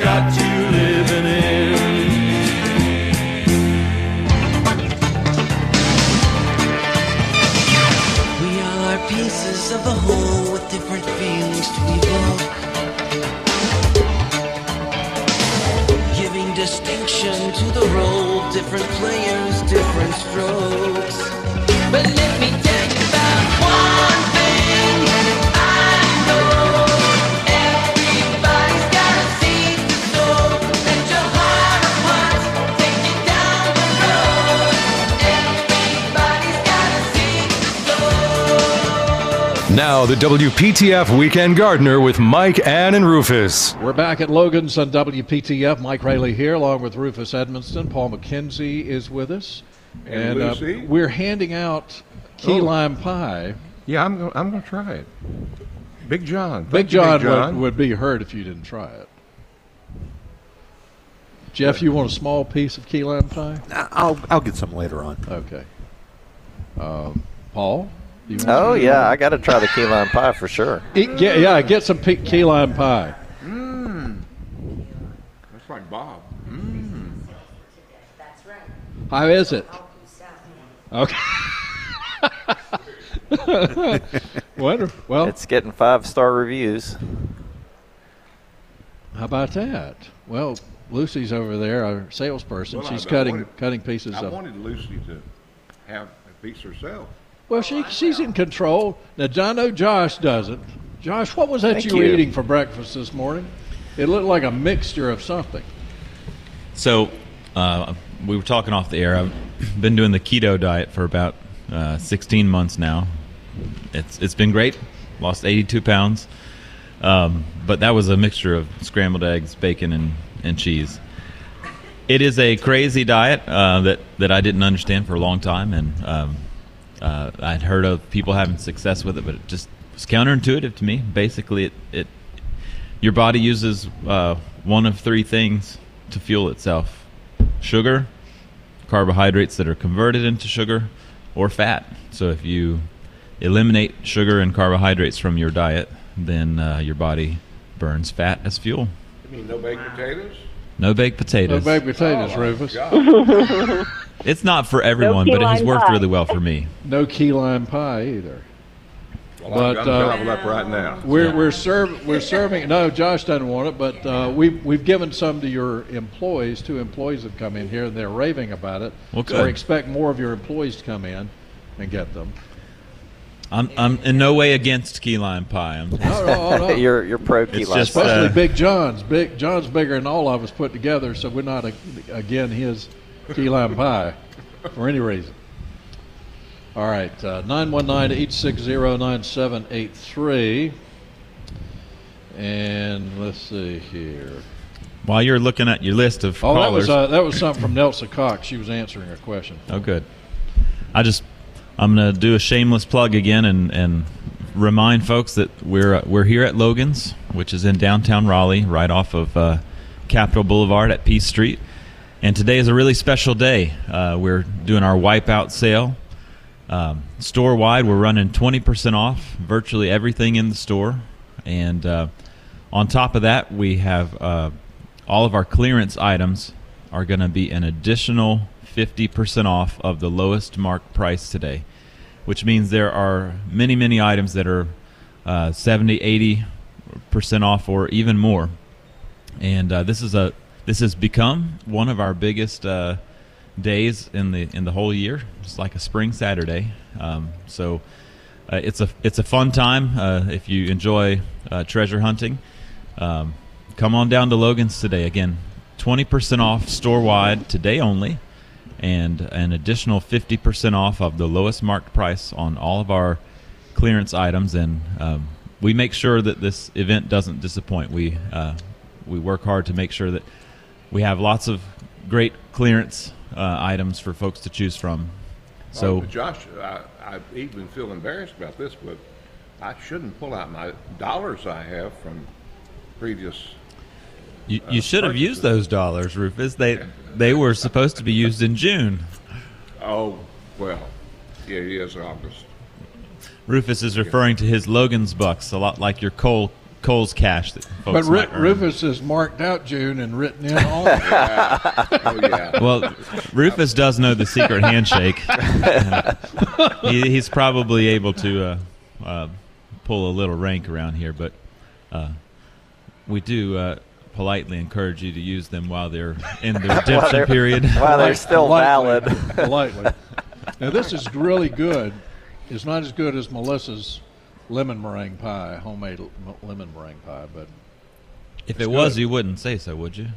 got you living in. We are pieces of the whole with different feelings to evoke. Giving distinction to the role, different players, different strokes. The WPTF Weekend Gardener with Mike, Ann, and Rufus. We're back at Logan's on WPTF. Mike Raley here, along with Rufus Edmisten. Paul McKenzie is with us. And uh, Lucy. we're handing out key Oh. lime pie. Yeah, I'm gonna, I'm going to try it. Big John. Big Thank you, John, Big John. Would, would be hurt if you didn't try it. Jeff, you want a small piece of key lime pie? I'll I'll get some later on. Okay. Um, Paul? Do you want Oh some? yeah, I got to try the key lime pie for sure. Eat, get, yeah, get some pe- key lime pie. Mmm, that's like Bob. Mmm. How is it? Okay. Wonderful. Well, It's getting five star reviews. how about that? Well, Lucy's over there, our salesperson. Well, She's I- I cutting wanted- cutting pieces up. I of. wanted Lucy to have a piece herself. Well, she she's in control. Now, I know Josh doesn't. Josh, what was that Thank you were you. eating for breakfast this morning? It looked like a mixture of something. So, uh, we were talking off the air. I've been doing the keto diet for about uh, 16 months now. It's it's been great. Lost 82 pounds, um, but that was a mixture of scrambled eggs, bacon, and and cheese. It is a crazy diet uh, that that I didn't understand for a long time, and um, uh, I'd heard of people having success with it, but it just was counterintuitive to me. Basically, it, it your body uses uh, one of three things to fuel itself sugar, carbohydrates that are converted into sugar, or fat. So if you eliminate sugar and carbohydrates from your diet, then uh, your body burns fat as fuel. You mean no baked potatoes? No baked potatoes. No baked potatoes, Oh, Rufus. God. it's not for everyone, key but it has worked pie. really well for me. No key lime pie either. Well, But, I'm, I'm uh, up right now. We're we're serv- we're serving. No, Josh doesn't want it, but uh, we we've given some to your employees. Two employees have come in here and they're raving about it. Well, So we expect more of your employees to come in and get them. I'm, I'm in no way against key lime pie. I'm, No, no, no, no. You're you're pro key It's lime just, pie. Especially uh, Big John's. Big John's bigger than all of us put together, so we're not a, again his key lime pie for any reason. All right, uh, 919-860-9783. And let's see here. while you're looking at your list of Oh, that callers, was uh, that was something from Nelson Cox. She was answering a question. Oh, good. I just I'm gonna do a shameless plug again and and remind folks that we're uh, we're here at Logan's, which is in downtown Raleigh, right off of uh, Capitol Boulevard at Peace Street. And today is a really special day. Uh, we're doing our wipeout sale. Um, store wide, we're running 20% off virtually everything in the store. And uh, on top of that, we have uh, all of our clearance items are going to be an additional 50% off of the lowest marked price today, which means there are many, many items that are uh, 70, 80% off or even more. And uh, this is a this has become one of our biggest uh, days in the in the whole year. It's like a spring Saturday. Um, so uh, it's a it's a fun time uh, if you enjoy uh, treasure hunting. Um, come on down to Logan's today. Again, twenty percent off store wide today only, and an additional fifty percent off of the lowest marked price on all of our clearance items. And um, we make sure that this event doesn't disappoint. We uh, we work hard to make sure that we have lots of great clearance uh, items for folks to choose from. So Oh, Josh, I, I even feel embarrassed about this, but I shouldn't pull out my dollars I have from previous. you, you should have used those dollars, Rufus. They they were supposed to be used in June. Oh, well, Yeah, he is August. Rufus is referring to his Logan's bucks, a lot like your Kohl Kohl's cash that But folks Ru- might earn. Rufus has marked out June and written in August. Oh yeah. Well, Rufus does know the secret handshake. he, he's probably able to uh, uh, pull a little rank around here, but uh, we do uh, politely encourage you to use them while they're in the redemption they're- period. While they're still valid. Politely. Politely. Now this is really good. It's not as good as Melissa's lemon meringue pie, homemade lemon meringue pie, but If It's it was, you wouldn't say so, would you?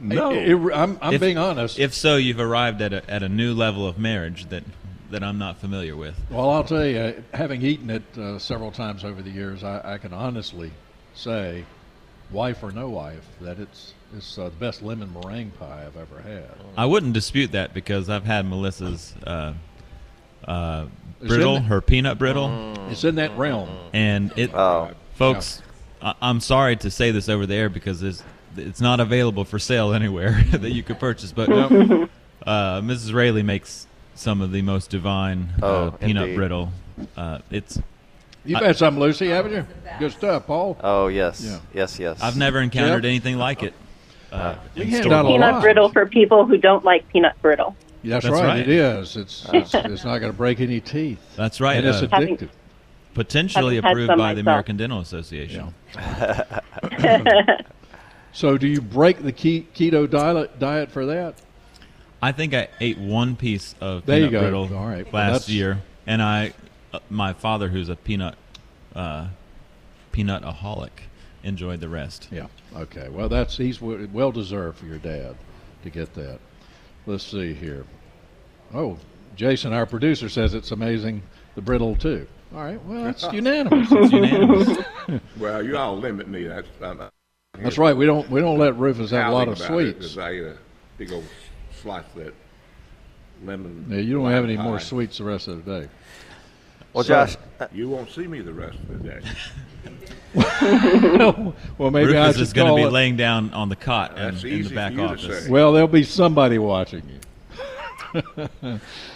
No. it- it- I'm, I'm If- being honest. If so, you've arrived at a, at a new level of marriage that that I'm not familiar with. well, I'll tell you, having eaten it uh, several times over the years, I, I can honestly say, wife or no wife, that it's it's uh, the best lemon meringue pie I've ever had. I wouldn't dispute that because I've had Melissa's uh, uh, Is brittle, her peanut brittle, It's in that realm. and it, Oh. folks, I, I'm sorry to say this over there because it's it's not available for sale anywhere that you could purchase. But uh, Mrs. Raley makes some of the most divine uh, Oh, peanut indeed. brittle. Uh, it's You've I- had some, Lucy, haven't you? Good stuff, Paul. Oh yes, Yeah. yes, yes. I've never encountered Jeff? anything like it. Uh, We in hand store. out a Peanut lot. brittle for people who don't like peanut brittle. That's, That's right, right. It is. It's it's, it's not going to break any teeth. That's right. And it's uh, Having- addictive. potentially approved some by the. American Dental Association. So, do you break the keto diet diet for that? I think I ate one piece of There you peanut go. brittle All right. Last that's- year, and I, uh, my father, who's a peanut, uh, peanut aholic, enjoyed the rest. Yeah. Okay. Well, that's he's well deserved for your dad to get that. Let's see here. Oh, Jason, our producer, says it's amazing. The brittle too. All right. Well, that's unanimous. It's unanimous. Well, you all limit me. That's I'm, That's right. We don't we don't let Rufus have a lot of sweets. Because I ate a big old slice of that lemon. Yeah, you don't have any pie. more sweets the rest of the day. well, So- Josh, You won't see me the rest of the day. well, maybe I Rufus should is going to be it- laying down on the cot in, in the back office. Well, there'll be somebody watching you.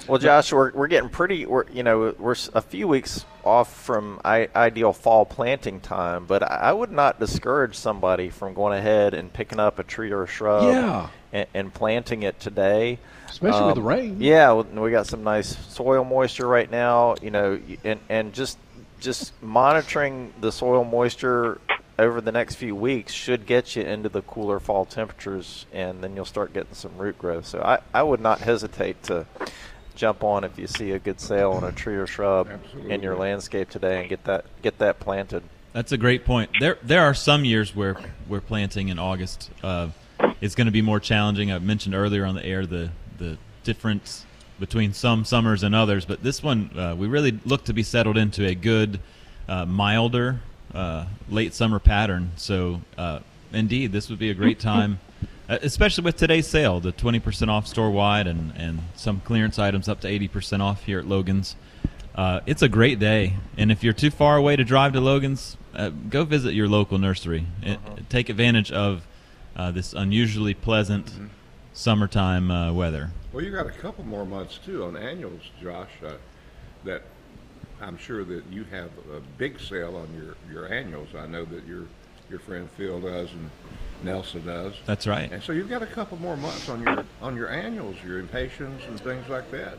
well, Josh, we're, we're getting pretty. We're you know we're a few weeks off from I, ideal fall planting time, but I, I would not discourage somebody from going ahead and picking up a tree or a shrub Yeah. and, and planting it today. Especially with the Um, rain. Yeah, we- we got some nice soil moisture right now. You know, and and just just monitoring the soil moisture over the next few weeks should get you into the cooler fall temperatures, and then you'll start getting some root growth. So I, I would not hesitate to jump on if you see a good sale on a tree or shrub in your landscape today and get that get that planted. That's a great point. There, there are some years where we're planting in August. Uh, it's going to be more challenging. I mentioned earlier on the air the the difference between some summers and others, but this one uh, we really look to be settled into a good, uh, milder uh, late summer pattern. So, uh, indeed, this would be a great time, uh, especially with today's sale, the twenty percent off store wide, and and some clearance items up to eighty percent off here at Logan's. Uh, it's a great day, and if you're too far away to drive to Logan's, uh, go visit your local nursery. It- take advantage of uh, this unusually pleasant summertime uh, weather. Well, you got a couple more months too on annuals, Josh. Uh, that I'm sure that you have a big sale on your, your annuals. I know that your your friend Phil does and Nelson does. That's right. And so you've got a couple more months on your on your annuals, your impatiens and things like that.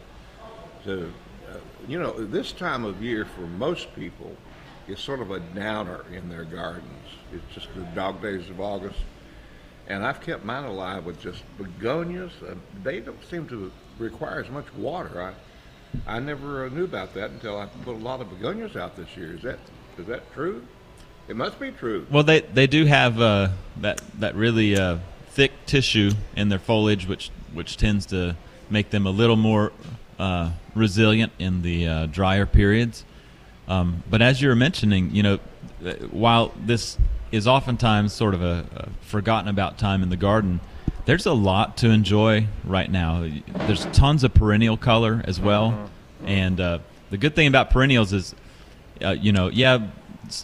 So, uh, you know, this time of year for most people is sort of a downer in their gardens. It's just the dog days of August. And I've kept mine alive with just begonias. Uh, they don't seem to require as much water. I, I never uh, knew about that until I put a lot of begonias out this year. Is that is that true? It must be true. Well, they they do have uh, that that really uh, thick tissue in their foliage, which which tends to make them a little more uh, resilient in the uh, drier periods. Um, but as you were mentioning, you know, while this is oftentimes sort of a, a forgotten about time in the garden, there's a lot to enjoy right now. There's tons of perennial color as well, and uh, the good thing about perennials is, uh, you know, yeah,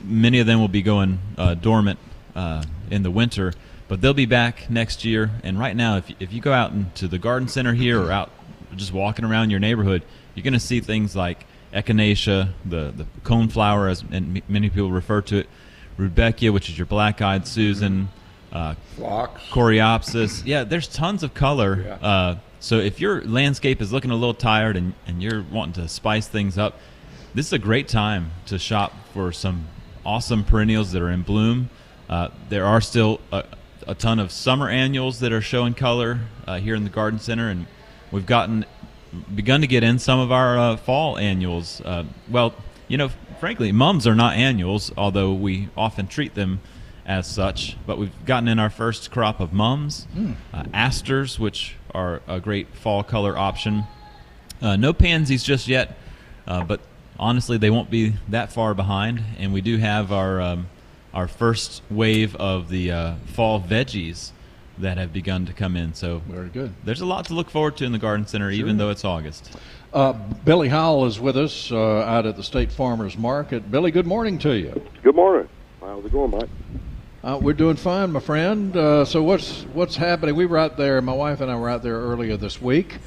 many of them will be going uh, dormant uh, in the winter, but they'll be back next year. And right now, if if you go out into the garden center here or out just walking around your neighborhood, you're going to see things like echinacea, the the coneflower, as and many people refer to it, rudbeckia, which is your black-eyed Susan, uh, Phlox. coreopsis. Yeah, there's tons of color. Yeah. Uh, so if your landscape is looking a little tired and, and you're wanting to spice things up, this is a great time to shop for some awesome perennials that are in bloom. Uh, there are still a, a ton of summer annuals that are showing color uh, here in the garden center, and we've gotten begun to get in some of our uh, fall annuals. Uh, well, you know, frankly, mums are not annuals, although we often treat them as such. But we've gotten in our first crop of mums, uh, asters, which are a great fall color option. Uh, no pansies just yet, uh, but honestly, they won't be that far behind. And we do have our um, our first wave of the uh, fall veggies that have begun to come in. So Very good. there's a lot to look forward to in the garden center, even though it's August. Uh, Billy Howell is with us uh, out at the State Farmers Market. Billy, good morning to you. Good morning. How's it going, Mike? Uh, we're doing fine, my friend. Uh, so what's what's happening? We were out there. My wife and I were out there earlier this week.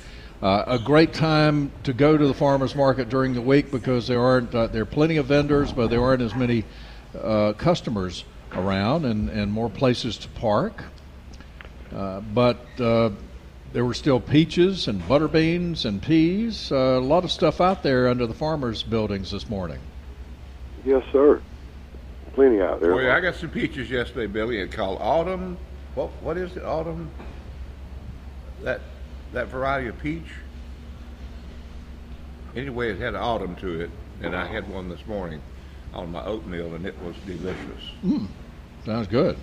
Uh, a great time to go to the farmers market during the week because there aren't uh, there are plenty of vendors, but there aren't as many uh, customers around and, and more places to park. Uh, but uh, there were still peaches and butter beans and peas. Uh, a lot of stuff out there under the farmers' buildings this morning. Yes, sir. Plenty out there. Boy, I got some peaches yesterday, Billy. It called autumn. What what is it? Autumn. That that variety of peach. Anyway, it had autumn to it, and I had one this morning on my oatmeal, and it was delicious. Sounds good.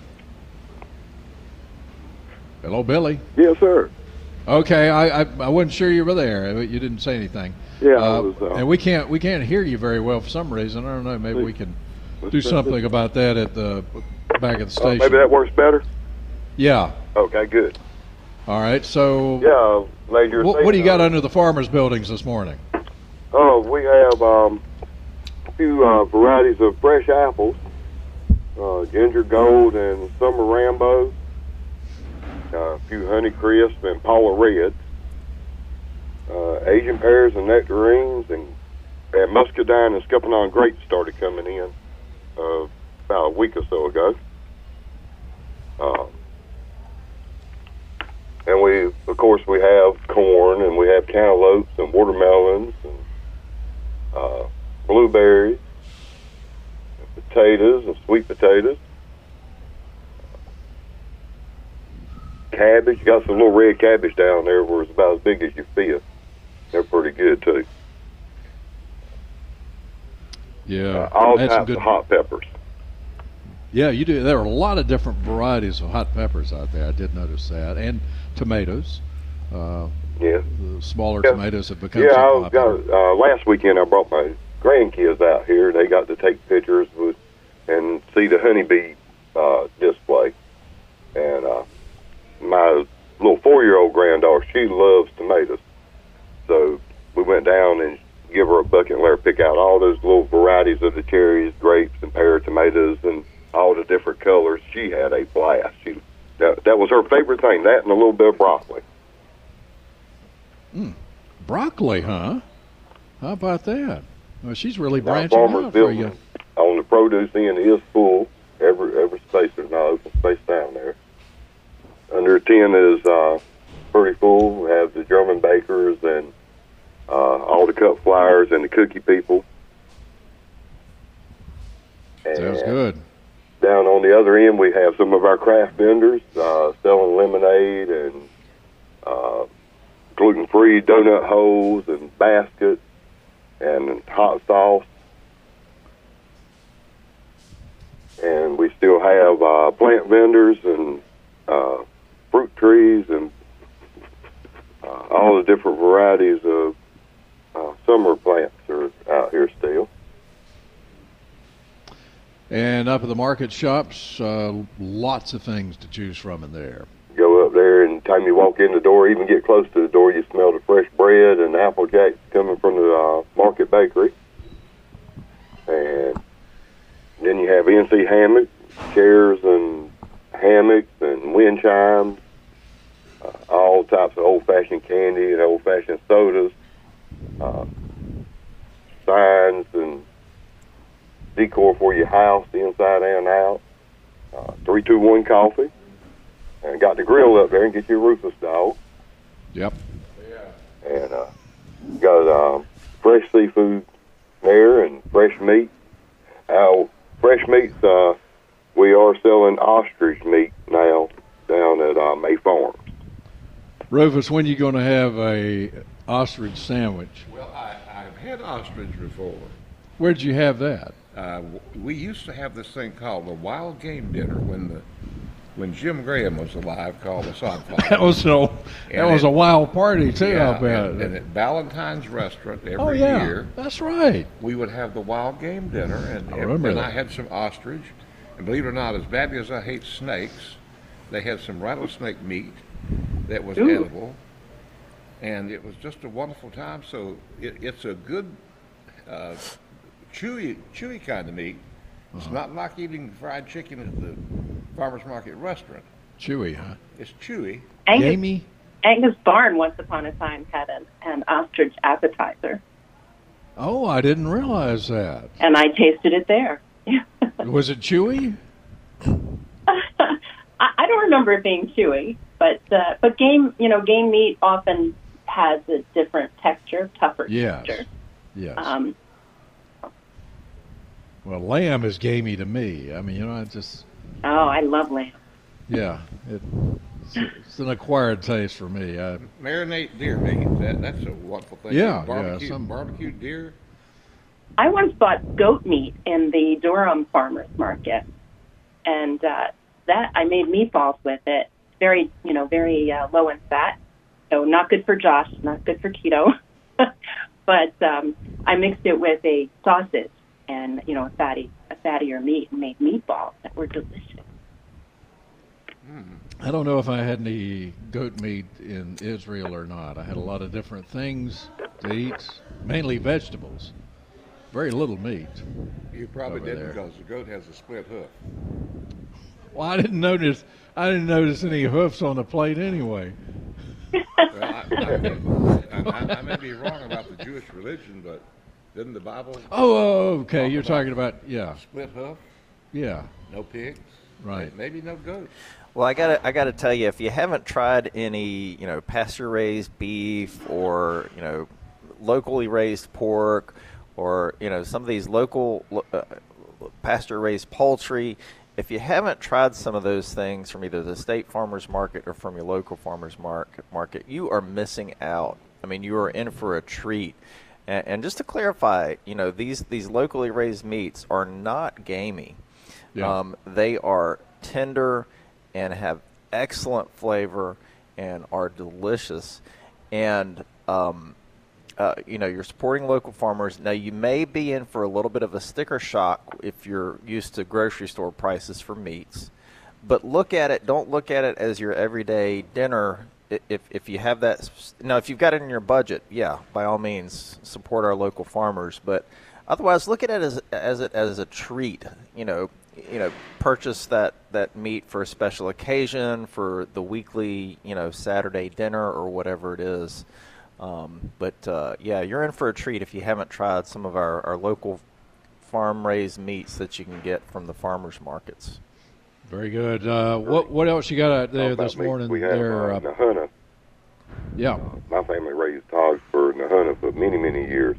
Hello, Billy. Yes, sir. Okay, I, I I wasn't sure you were there. You didn't say anything. Yeah, I was, uh, and we can't we can't hear you very well for some reason. I don't know. Maybe we can do something about that at the back of the Uh, station. maybe that works better. Yeah. Okay, good. All right. So, Yeah, lady, were what, saying, what do you got uh, under the farmers' buildings this morning? Oh, we have um, a few uh, varieties of fresh apples, uh, ginger gold and summer Rambo, uh, a few honey crisp and Paula reds, uh, Asian pears and nectarines, and and muscadine and scuppernong grapes started coming in uh, about a week or so ago. Uh, and we, of course, we have corn and we have cantaloupes and watermelons and uh, blueberries, and potatoes and sweet potatoes, cabbage. You got some little red cabbage down there where it's about as big as your fist. They're pretty good too. Yeah, Uh, all types good. of hot peppers. Yeah, you do. There are a lot of different varieties of hot peppers out there. I did notice that, and tomatoes. Uh, Yeah. the smaller Yeah. tomatoes have become Yeah, so I got uh, last weekend. I brought my grandkids out here. They got to take pictures with and see the honeybee uh, display. And uh, my little four-year-old granddaughter, she loves tomatoes. So we went down and give her a bucket and let her pick out all those little varieties of the cherries, grapes, and pear tomatoes, and all the different colors. She had a blast. She that, that was her favorite thing. That and a little bit of broccoli. Hmm. Broccoli, huh? How about that? Well, she's really Now, branching farmers out for you. on the produce end is full. Every every space there's not open space down there. Under ten is uh, pretty full. We have the German bakers and uh, all the cup flyers and the cookie people. Sounds And good. Down on the other end, we have some of our craft vendors uh, selling lemonade and uh, gluten-free donut holes and baskets and hot sauce. And we still have uh, plant vendors and uh, fruit trees and uh, all the different varieties of uh, summer plants are out here still. And up at the market shops, uh, lots of things to choose from in there. go up there and time you walk in the door, even get close to the door, you smell the fresh bread and apple jacks coming from the uh, market bakery. And then you have NC hammocks, chairs and hammocks and wind chimes, uh, all types of old-fashioned candy and old-fashioned sodas, uh, signs and decor for your house, the inside and out. Uh, Three two one coffee, and got the grill up there and get your Rufus dog. Yep. Yeah. And uh, got um, fresh seafood there and fresh meat. Our fresh meats, uh, we are selling ostrich meat now down at uh, May Farm. Rufus, when are you going to have a ostrich sandwich? Well, I, I've had ostrich before. Where'd you have that? Uh, we used to have this thing called the wild game dinner when the when Jim Graham was alive, called the Sodfire. That was a that And was it- a wild party too. yeah, I bet. and, and at Valentine's Restaurant every oh yeah, year, that's right. we would have the wild game dinner, and, I remember and that. I had some ostrich. And believe it or not, as badly as I hate snakes, they had some rattlesnake meat that was Ooh. edible, and it was just a wonderful time. So it, it's a good, uh, chewy, chewy kind of meat. It's Uh-huh. not like eating fried chicken at the farmers market restaurant. Chewy, huh? It's chewy. Angus, Gamey. Angus Barn once upon a time had an, an ostrich appetizer, Oh, I didn't realize that. and I tasted it there. Was it chewy? I, I don't remember it being chewy, but uh, but game you know game meat often has a different texture, tougher Yes. texture. Yes. Um, well, lamb is gamey to me. I mean, you know, I just oh, I love lamb. yeah, it, it's, it's an acquired taste for me. I, Marinate deer meat. That, that's a wonderful thing. Yeah, yeah, barbecue, some- barbecued deer. I once bought goat meat in the Durham farmers market, and uh, that I made meatballs with it. Very, you know, very uh, low in fat, so not good for Josh, not good for keto. but um, I mixed it with a sausage and you know a fatty, a fattier meat, and made meatballs that were delicious. I don't know if I had any goat meat in Israel or not. I had a lot of different things to eat, mainly vegetables. Very little meat. You probably Over did there. because the goat has a split hoof. Well, I didn't notice. I didn't notice any hoofs on the plate anyway. Well, I, I, I, I may be wrong about the Jewish religion, but didn't the Bible Oh, oh, okay. You're about- talking about yeah, split hoof? yeah. No pigs. Right. Maybe no goats. Well, I gotta I gotta tell you, if you haven't tried any, you know, pasture raised beef or you know, locally raised pork, or you know, some of these local uh, pasture raised poultry, if you haven't tried some of those things from either the state farmers market or from your local farmers market, market, you are missing out. I mean, you are in for a treat. And, and just to clarify, you know, these these locally raised meats are not gamey. Yeah. Um, they are tender and have excellent flavor and are delicious. And um, uh, you know, you're supporting local farmers. Now, you may be in for a little bit of a sticker shock if you're used to grocery store prices for meats. But look at it. Don't look at it as your everyday dinner. If if you have that now, if you've got it in your budget, yeah, by all means, support our local farmers. But otherwise, look at it as as it as a treat. You know, you know, purchase that that meat for a special occasion, for the weekly, you know, Saturday dinner or whatever it is. Um, but uh, yeah, you're in for a treat if you haven't tried some of our, our local farm raised meats that you can get from the farmers markets. Very good. Uh, what what else you got out there About this morning? We have there, uh, uh, Nahunta. yeah, My family raised hogs for Nahunta for many, many years.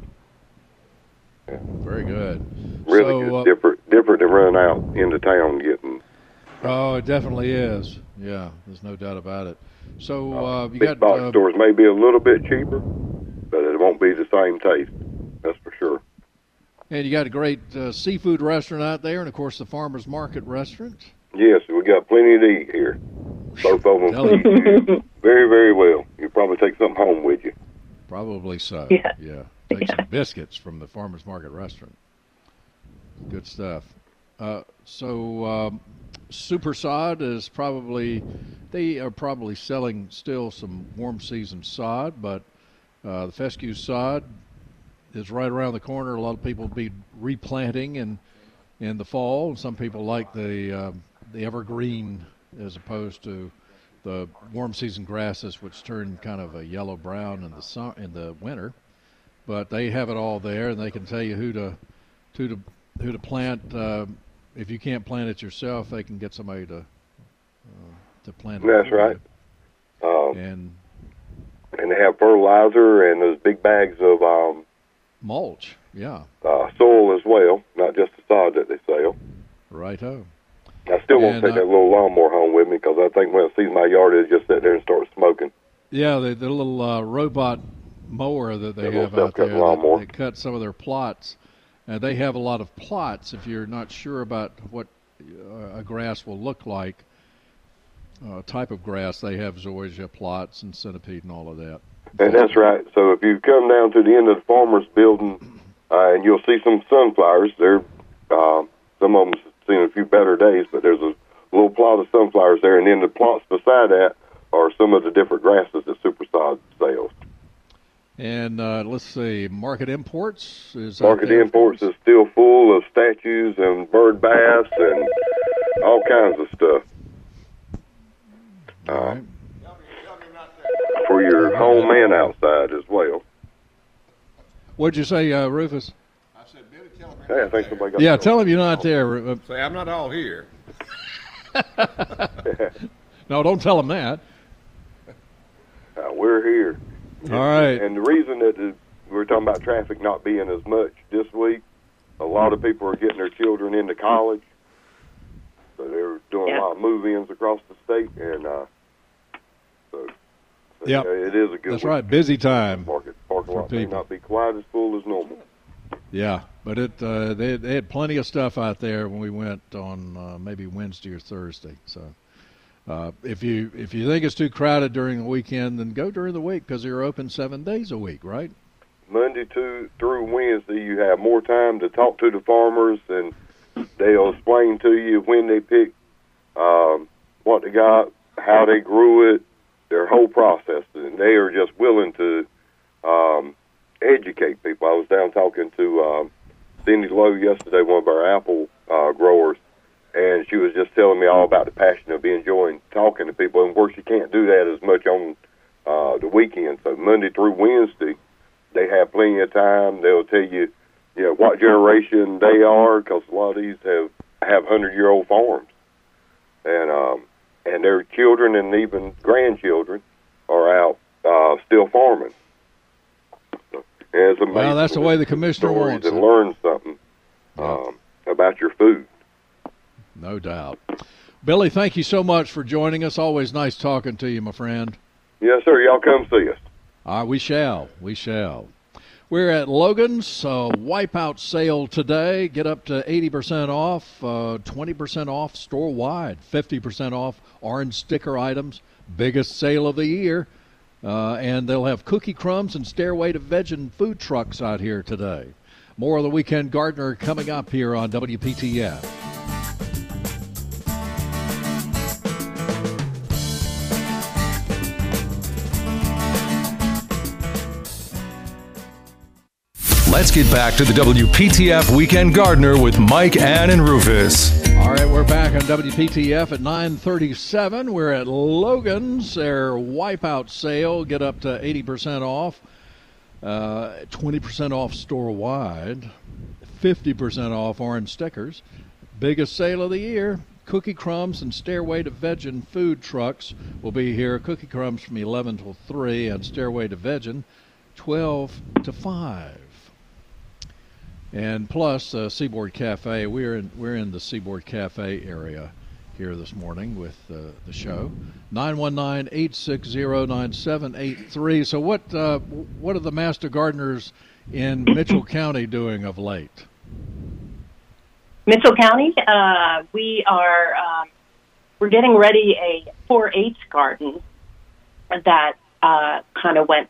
very good. Really so, good, uh, different, different than running out into town getting. Oh, it definitely is. Yeah, there's no doubt about it. So uh, you Big got box uh, stores may be a little bit cheaper, but it won't be the same taste. That's for sure. and you got a great uh, seafood restaurant out there, and of course the farmers market restaurant. Yes, we got plenty to eat here. Both of them Tell eat you very, very well. You probably take something home with you. Probably so. Yeah. Yeah. Take some biscuits from the farmers market restaurant. Good stuff. Uh, so um, Super Sod is probably they are probably selling still some warm season sod, but uh, the fescue sod is right around the corner. A lot of people be replanting in in the fall. Some people like the um the evergreen as opposed to the warm season grasses, which turn kind of a yellow brown in the sum- in the winter. But they have it all there, and they can tell you who to who to who to plant. Uh, if you can't plant it yourself, they can get somebody to uh, to plant it. That's right. Um, And and they have fertilizer and those big bags of um, mulch, yeah, uh, soil as well, not just the sod that they sell. righto. I still won't take uh, that little lawnmower home with me because I think when it sees my yard, it'll just sit there and start smoking. Yeah, the, the little uh, robot mower that they The little have out there. lawnmower. They, they cut some of their plots. And they have a lot of plots if you're not sure about what uh, a grass will look like. Uh, type of grass, they have zoysia plots and centipede and all of that. And that's right. So if you come down to the end of the farmer's building, uh, and you'll see some sunflowers. They're uh, some of them seen a few better days, but there's a little plot of sunflowers there, and then the plots beside that are some of the different grasses that Supersod sells. And uh, let's see, Market Imports is Market there. Imports is still full of statues and bird baths and all kinds of stuff. Uh, for your home and outside as well. What'd you say, uh, Rufus? Hey, I think somebody got Yeah, tell him you're not there. Uh, Say, I'm not all here. no, don't tell him that. Uh, we're here. All right. And the reason that the, we're talking about traffic not being as much this week, a lot of people are getting their children into college, so they're doing Yeah. a lot of move-ins across the state, and uh, so, so Yep. yeah, it is a good. That's week. right, busy time. Market parking for lot may not be quite as full as normal. Yeah, but it uh, they they had plenty of stuff out there when we went on uh, maybe Wednesday or Thursday. So uh, if you if you think it's too crowded during the weekend, then go during the week because they're open seven days a week, right? Monday to through Wednesday, you have more time to talk to the farmers, and they'll explain to you when they pick um, what they got, how they grew it, their whole process, and they are just willing to um, educate people. I was down talking to um, Cindy Lowe yesterday, one of our apple uh, growers, and she was just telling me all about the passion of enjoying talking to people. And of course, you can't do that as much on uh, the weekend. So Monday through Wednesday, they have plenty of time. They'll tell you, you know, what generation they are, because a lot of these have have hundred year old farms, and um, and their children and even grandchildren are out uh, still farming. And it's amazing. Well, that's the way the commissioner wants and learn something um, about your food. No doubt. Billy, thank you so much for joining us. Always nice talking to you, my friend. Yes, sir. Y'all come see us. Uh, we shall. We shall. We're at Logan's uh, Wipeout sale today. Get up to 80% off, uh, 20% off store wide, 50% off orange sticker items. Biggest sale of the year. Uh, and they'll have cookie crumbs and Stairway to Vegan food trucks out here today. More of the Weekend Gardener coming up here on WPTF. Let's get back to the WPTF Weekend Gardener with Mike, Ann, and Rufus. All right, we're back on WPTF at 9:37. We're at Logan's. Their wipeout sale get up to 80% off, uh, 20% off store wide, 50% off orange stickers. Biggest sale of the year. Cookie crumbs and Stairway to Vegan food trucks will be here. Cookie crumbs from 11 till 3 and Stairway to Vegan 12 to 5. And plus, uh, Seaboard Cafe. We're in we're in the Seaboard Cafe area here this morning with uh, the show. 919-860-9783. So what uh, what are the master gardeners in Mitchell County doing of late? Mitchell County, uh, we are um, we're getting ready a 4-H garden that uh, kind of went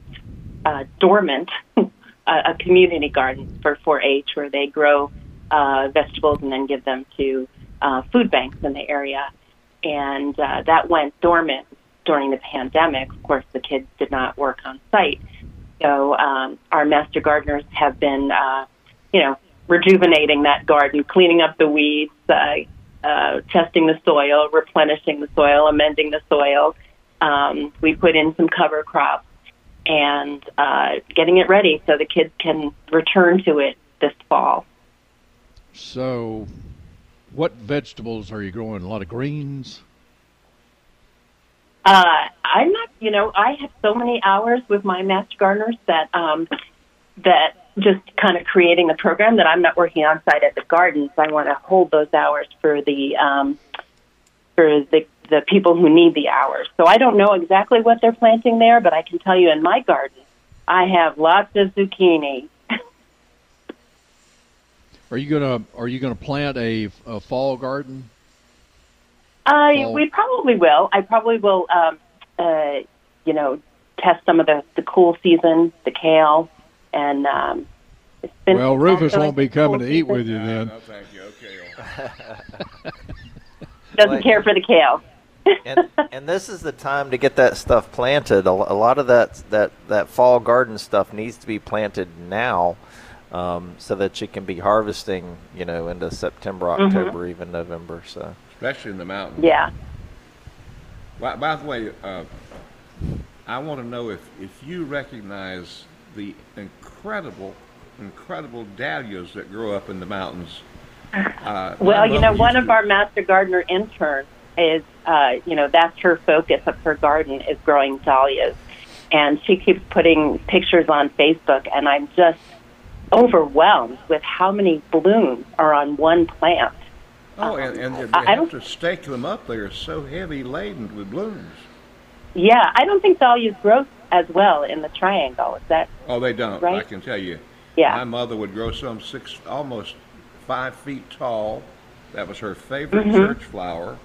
uh, dormant. a, a community garden for 4-H where they grow uh, vegetables and then give them to uh, food banks in the area. And uh, that went dormant during the pandemic. Of course, the kids did not work on site. So um, our master gardeners have been, uh, you know, rejuvenating that garden, cleaning up the weeds, uh, uh, testing the soil, replenishing the soil, amending the soil, Um, we put in some cover crops and uh, getting it ready so the kids can return to it this fall. So, what vegetables are you growing? A lot of greens. Uh, I'm not, you know, I have so many hours with my master gardeners that um, that just kind of creating the program that I'm not working on site at the gardens. I want to hold those hours for the um, for the the people who need the hours. So I don't know exactly what they're planting there, but I can tell you in my garden, I have lots of zucchini. Are you gonna Are you gonna plant a, a fall garden? I Fall. we probably will. I probably will. Um, uh, you know, test some of the the cool season, the kale, and um, it's been. Well, Rufus won't be the cool coming to eat season. with you then. No, thank you. Okay. Doesn't Like- care for the kale. And and this is the time to get that stuff planted. A, lot of that that that fall garden stuff needs to be planted now, um, so that you can be harvesting, you know, into September, Mhm. October, even November. So Especially in the mountains. Yeah. By, by the way, uh, I want to know if, if you recognize the incredible, incredible dahlias that grow up in the mountains. Uh, Well, you know, one used of our master gardener interns is, uh, you know, that's her focus of her garden is growing dahlias, and she keeps putting pictures on Facebook, and I'm just overwhelmed with how many blooms are on one plant. Oh, and, and they I- I have to stake them up. They are so heavy laden with blooms. Yeah, I don't think dahlias grow as well in the triangle. Is that Oh, they don't. Right? I can tell you. Yeah. My mother would grow some six, almost five feet tall. That was her favorite Mhm. church flower.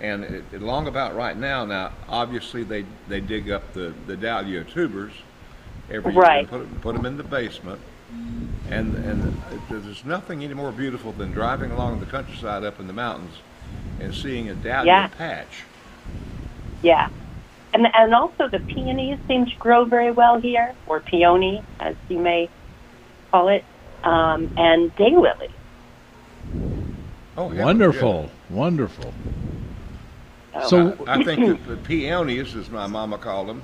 And it, it, along about right now, now obviously they they dig up the the dahlia tubers every year Right. and put 'em- put them in the basement. And and there's nothing any more beautiful than driving along the countryside up in the mountains and seeing a dahlia Yeah. patch. Yeah. And and also the peonies seem to grow very well here, or peony, as you may call it, um, and daylily. Oh, heavens, Wonderful, wonderful. Oh. So I, I think that the peonies, as my mama called them,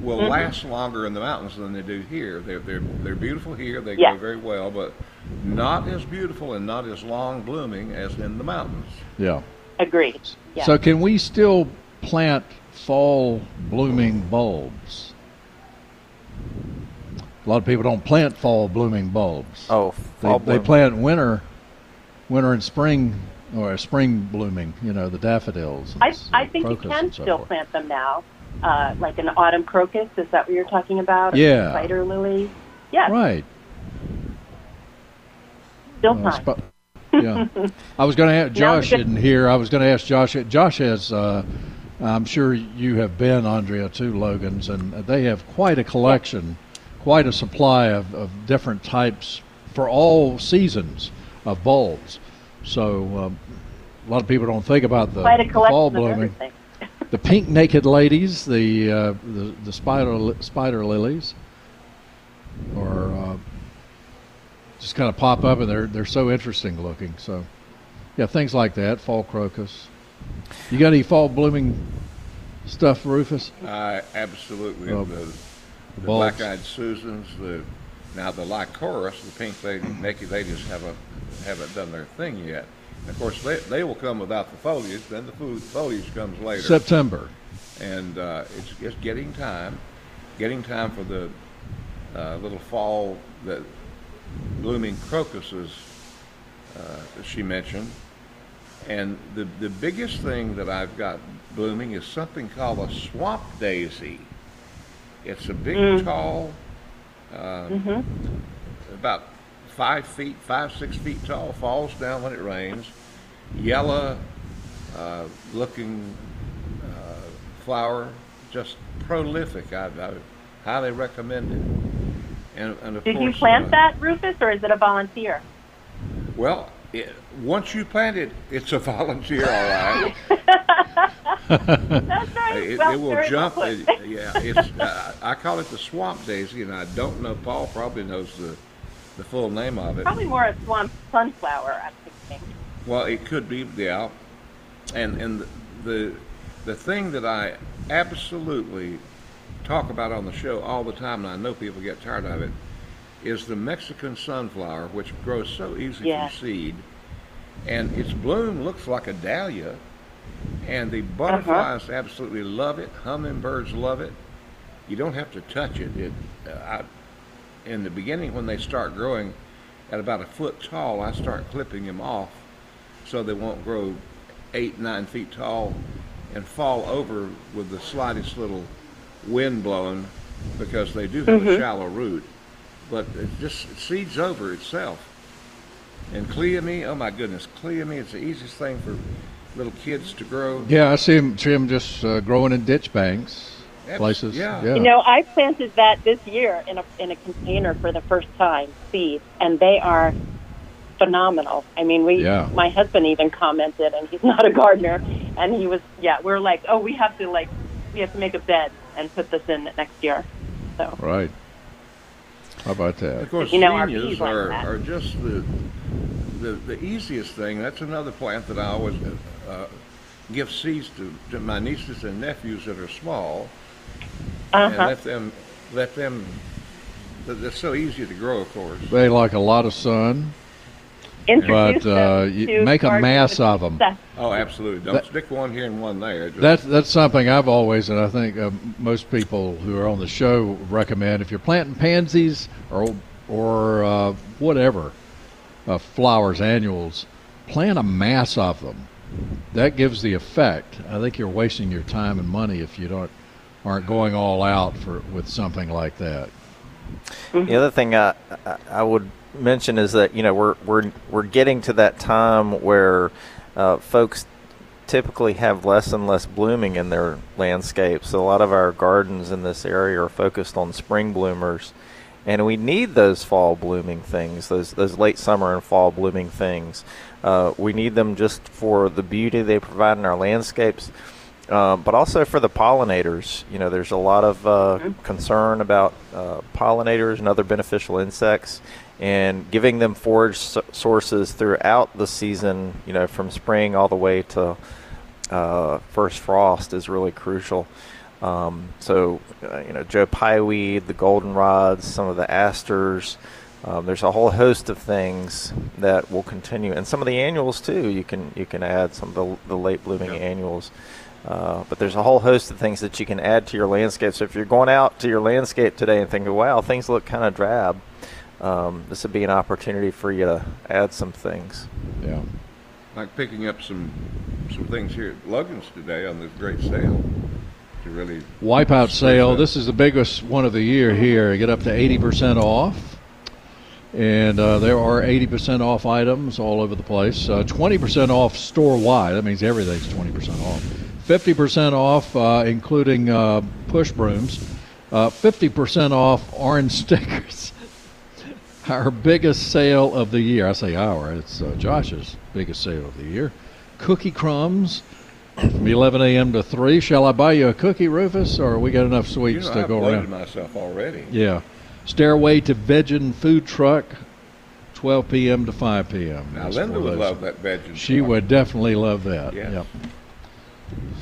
will Mhm. last longer in the mountains than they do here. They're they're they're beautiful here. They Yeah. grow very well, but not as beautiful and not as long blooming as in the mountains. yeah. Agreed. Yeah. So can we still plant fall blooming bulbs? A lot of people don't plant fall blooming bulbs. Oh, they, fall they plant winter, winter and spring, or spring blooming. You know, the daffodils. I, I think you can so still forth. plant them now, uh, like an autumn crocus. Is that what you're talking about? Yeah. Spider lily. Yeah. Right. Still Uh, sp- yeah. I was going to ask Josh isn't here. I was going to ask Josh. Josh has. Uh, I'm sure you have been, Andrea, too, Logan's, and they have quite a collection, quite a supply of, of different types for all seasons of bulbs. So um, a lot of people don't think about the, the fall blooming. The pink naked ladies, the uh, the, the spider li- spider lilies, or uh, just kind of pop up and they're they're so interesting looking. So yeah, things like that. Fall crocus. You got any fall blooming stuff, Rufus? Uh, absolutely. The the the black-eyed Susans, the now the lycoris, the pink lady, naked ladies haven't haven't done their thing yet. And of course, they they will come without the foliage. Then the food foliage comes later. September. and uh, it's it's getting time, getting time for the uh, little fall the blooming crocuses uh, that she mentioned. And the the biggest thing that I've got blooming is something called a swamp daisy. It's a big, Mm. tall, uh, hmm about five feet, five six feet tall, falls down when it rains. Yellow uh, looking uh, flower, just prolific. I, I highly recommend it. And, and Did you plant uh, that, Rufus, or is it a volunteer? Well, it, once you plant it, it's a volunteer, all right. That's right. It, well, it will jump. It, yeah, it's. Uh, I call it the swamp daisy, and I don't know. Paul probably knows the the full name of it. Probably more a swamp sunflower, I'm thinking. Well, it could be, yeah. And and the the thing that I absolutely talk about on the show all the time, and I know people get tired of it, is the Mexican sunflower, which grows so easy Yeah. from seed, and its bloom looks like a dahlia, and the butterflies absolutely love it. Hummingbirds love it. You don't have to touch it. It, uh, I, in the beginning, when they start growing at about a foot tall, I start clipping them off so they won't grow eight, nine feet tall and fall over with the slightest little wind blowing because they do have a Mhm. shallow root. But it just seeds over itself. And cleome, oh my goodness, cleome is the easiest thing for little kids to grow. Yeah, I see them, see 'em just uh, growing in ditch banks, Abs- places. yeah. You know, I planted that this year in a in a container for the first time, seeds, and they are phenomenal. I mean, we Yeah. my husband even commented, and he's not a gardener, and he was yeah, we are like, oh, we have to like we have to make a bed and put this in next year. So Right. How about that? Of course, You know, our zinnias bees like are, that. are just the, the the easiest thing. That's another plant that I always uh, give seeds to, to my nieces and nephews that are small, and Uh-huh. let them let them. they're- They're so easy to grow, of course. They like a lot of sun, Introduce but uh, them you to make a mass of them. success. Oh, absolutely. Don't That- stick one here and one there. Just- That's that's something I've always, and I think uh, most people who are on the show recommend. If you're planting pansies or or uh, whatever uh, flowers, annuals, plant a mass of them. That gives the effect. I think you're wasting your time and money if you don't aren't going all out for with something like that. The other thing I, I, I would mention is that you know we're we're we're getting to that time where uh, folks typically have less and less blooming in their landscapes. So a lot of our gardens in this area are focused on spring bloomers, and we need those fall blooming things, those those late summer and fall blooming things. Uh, we need them just for the beauty they provide in our landscapes. Uh, but also for the pollinators. You know, there's a lot of uh, concern about uh, pollinators and other beneficial insects, and giving them forage s- sources throughout the season. You know, from spring all the way to uh, first frost is really crucial. Um, so, uh, you know, Joe Pye weed, the goldenrods, some of the asters. Um, there's a whole host of things that will continue, and some of the annuals too. You can you can add some of the, the late blooming annuals. Uh, but there's a whole host of things that you can add to your landscape. So if you're going out to your landscape today and thinking, "Wow, things look kind of drab," um, this would be an opportunity for you to add some things. Yeah. like picking up some some things here at Logan's today on this great sale to really Wipeout sale. up. This is the biggest one of the year here. You get up to 80% off. And uh, there are 80% off items all over the place. Uh, 20% off store wide. That means everything's 20% off. 50% off, uh, including uh, push brooms. Uh, 50% off orange stickers. Our biggest sale of the year. I say our, it's uh, Josh's biggest sale of the year. Cookie crumbs from 11 a.m. to 3. Shall I buy you a cookie, Rufus, or we got enough you sweets know, to I've go around? myself already. Yeah. Stairway to Vegan Food Truck, 12 p.m. to 5 p.m. Now That's Linda would love that. She would definitely love that. Yes. Yep.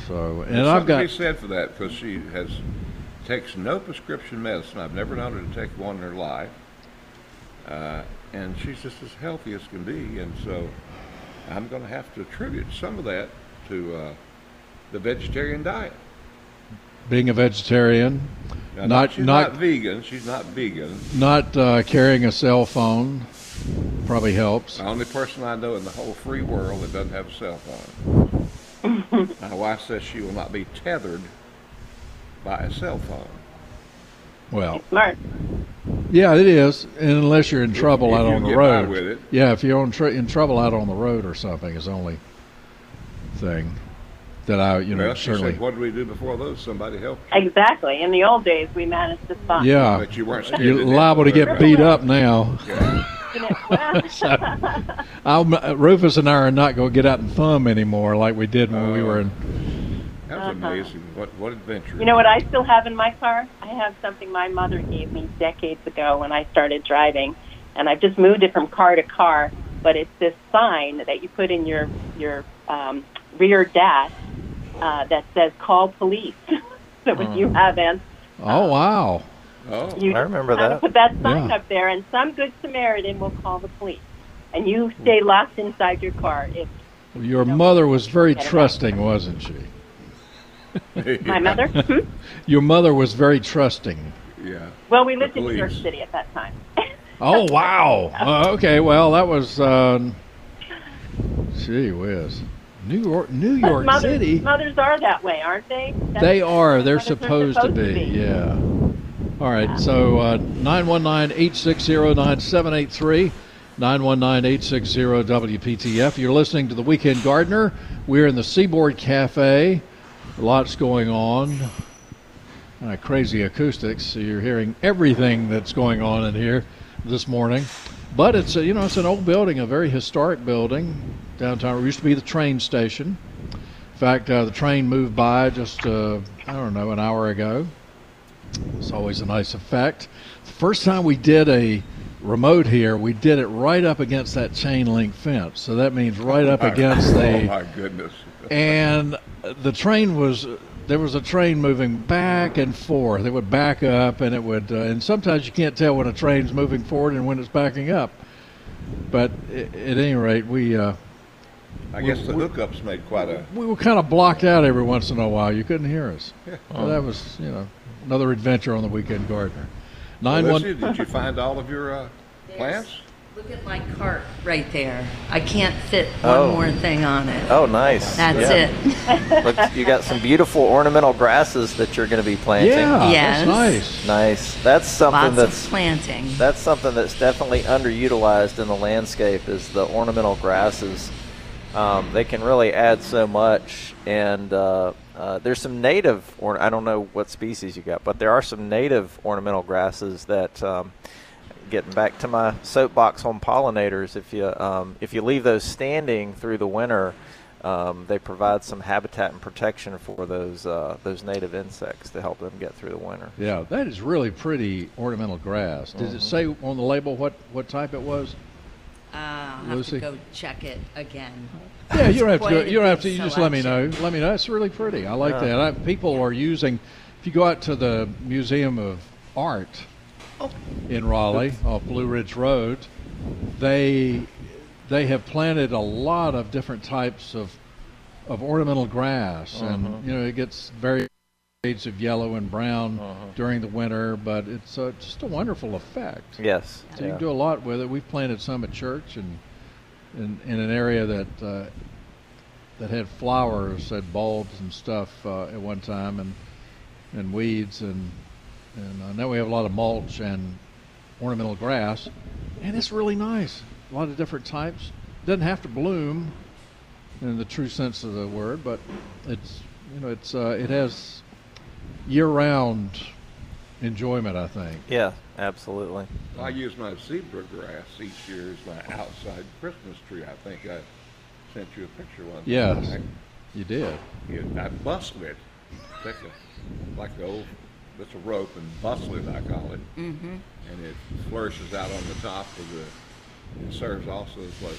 So, and There's I've got to be said for that because she has takes no prescription medicine. I've never known her to take one in her life, uh, and she's just as healthy as can be. And so, I'm going to have to attribute some of that to uh, the vegetarian diet. being a vegetarian, Now, not she's not not vegan. She's not vegan. not uh, carrying a cell phone probably helps. The only person I know in the whole free world that doesn't have a cell phone. My wife says she will not be tethered by a cell phone. Well, Smart. Yeah, it is, and unless you're in trouble if out you on the get by road. with it. Yeah, if you're on tr- in trouble out on the road or something is the only thing that I you know well, certainly. said, "What did we do before those? Somebody helped." you." Exactly. In the old days, we managed to spot. Yeah, But you weren't you're liable to get of beat up now. I'll, Rufus and I are not going to get out and thumb anymore like we did when we Oh. were in. That was amazing. What what adventure! You know what I still have in my car? I have something my mother gave me decades ago when I started driving, and I've just moved it from car to car. But it's this sign that you put in your your um, rear dash, uh, that says "Call police." so if you Mm. haven't, Oh wow. Oh, you I remember kind that. put that sign Yeah. up there, and some good Samaritan will call the police, and you stay locked inside your car. If Your mother was very trusting, wasn't she? my mother, Hmm? Your mother was very trusting. Yeah. well, we lived in New. York City at that time. Oh wow. Uh, okay, well that was. Uh, gee whiz. New York, New But York mothers, City. mothers are that way, aren't they? That's- They are. They're mothers are supposed, to be. Yeah. All right. So uh, 919-860-9783, 919-860-WPTF. You're listening to the Weekend Gardener. We're in the Seaboard Cafe. Lots going on. Uh, crazy acoustics. So you're hearing everything that's going on in here this morning. But it's a, you know it's an old building, a very historic building downtown. It used to be the train station. In fact, uh, the train moved by just uh, I don't know an hour ago. It's always a nice effect. The first time we did a remote here, we did it right up against that chain link fence. So that means right up against the Oh my goodness. And the train was there was a train moving back and forth. It would back up, and it would, uh, and sometimes you can't tell when a train's moving forward and when it's backing up. But at any rate, we uh, I guess the hookups made quite a. we were kind of blocked out every once in a while. You couldn't hear us. Yeah. So that was, you know, another adventure on the Weekend Gardener. Nine one. did you find all of your uh, plants? Look at my cart right there. I can't fit one Oh. more thing on it. Oh, nice. That's Yeah. it. Look, you got some beautiful ornamental grasses that you're going to be planting. Yeah, Yes. that's nice. Nice. That's something Lots that's of planting. that's something that's definitely underutilized in the landscape is the ornamental grasses. Um, they can really add so much, and uh, uh, there's some native, or I don't know what species you got, but there are some native ornamental grasses that. Um, getting back to my soapbox on pollinators, if you um, if you leave those standing through the winter, um, they provide some habitat and protection for those uh, those native insects to help them get through the winter. Yeah, that is really pretty ornamental grass. Did Mhm. it say on the label what what type it was? Uh, I'll have Lucy? to go check it again. Yeah, you don't have to. Go, you don't have to. You just let me know. Let me know. It's really pretty. I like Yeah. that. I, people are using. If you go out to the Museum of Art. In Raleigh off Blue Ridge Road, they they have planted a lot of different types of of ornamental grass, and Mhm. you know it gets very shades of yellow and brown Mhm. during the winter, but it's uh, just a wonderful effect. Yes. So you can do a lot with it. We've planted some at church and in, in an area that uh, that had flowers, had bulbs and stuff uh, at one time, and and weeds, and and uh, now we have a lot of mulch and ornamental grass, and it's really nice. A lot of different types. Doesn't have to bloom in the true sense of the word, but it's you know it's uh, it has year-round enjoyment. I think. Yeah, absolutely. I use my zebra grass each year as my outside Christmas tree. I think I sent you a picture one. Yes, I, you did. you, I bustle it, take a, like the old, it's a rope and bustle it, I call it, Mm-hmm. and it flourishes out on the top of the. It serves also as what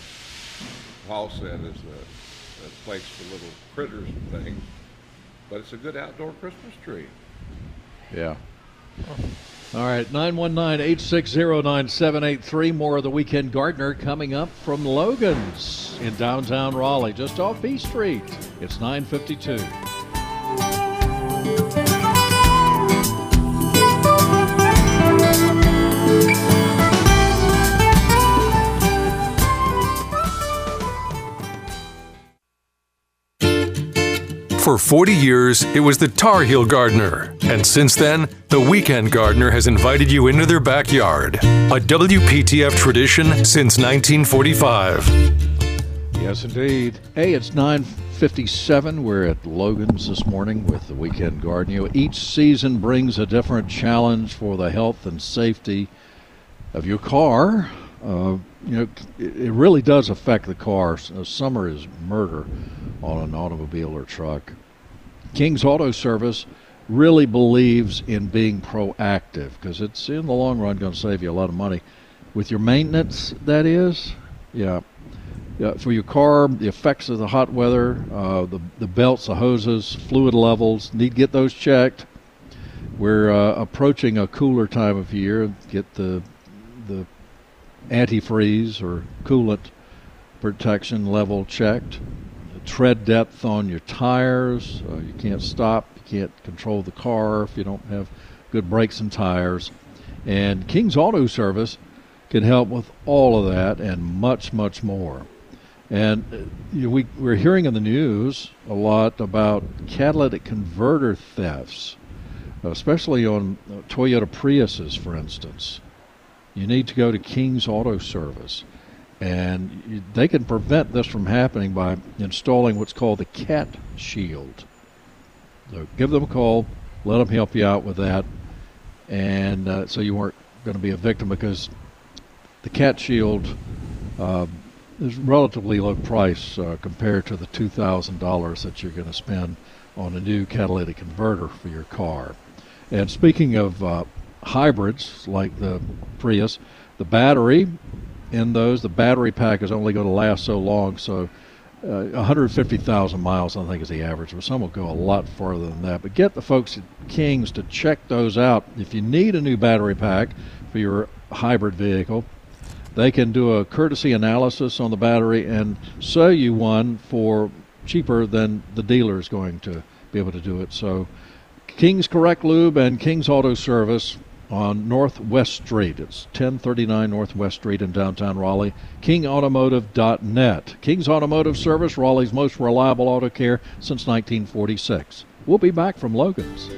Paul said is a, a place for little critters and things, but it's a good outdoor Christmas tree. Yeah. All right, 919-860-9783. More of the Weekend Gardener coming up from Logan's in downtown Raleigh, just off Peace Street. It's 952. For 40 years, it was the Tar Heel Gardener. And since then, the Weekend Gardener has invited you into their backyard. A WPTF tradition since 1945. Yes, indeed. Hey, it's 957. We're at Logan's this morning with the Weekend Garden. You know, each season brings a different challenge for the health and safety of your car. Uh, you know, it, really does affect the car. Summer is murder on an automobile or truck. King's Auto Service really believes in being proactive because it's in the long run going to save you a lot of money with your maintenance. That is, yeah. uh, for your car, the effects of the hot weather, uh, the the belts, the hoses, fluid levels need to get those checked. We're uh, approaching a cooler time of year. Get the antifreeze or coolant protection level checked. Tread depth on your tires. Uh, you can't stop. You can't control the car if you don't have good brakes and tires. And King's Auto Service can help with all of that and much, much more. And uh, we, we're hearing in the news a lot about catalytic converter thefts, especially on uh, Toyota Priuses, for instance. You need to go to King's Auto Service. And they can prevent this from happening by installing what's called the CAT Shield. So give them a call, let them help you out with that, and uh, so you weren't going to be a victim because the CAT Shield uh, is relatively low price uh, compared to the two thousand dollars that you're going to spend on a new catalytic converter for your car. And speaking of uh, hybrids like the Prius, the battery in those, the battery pack is only going to last so long. So, uh, 150,000 miles, I think, is the average. But some will go a lot farther than that. But get the folks at King's to check those out. If you need a new battery pack for your hybrid vehicle, they can do a courtesy analysis on the battery and sell you one for cheaper than the dealer is going to be able to do it. So, King's Correct Lube and King's Auto Service on Northwest Street. It's 1039 Northwest Street in downtown Raleigh. KingAutomotive.net. King's Automotive Service, Raleigh's most reliable auto care since 1946. We'll be back from Logan's.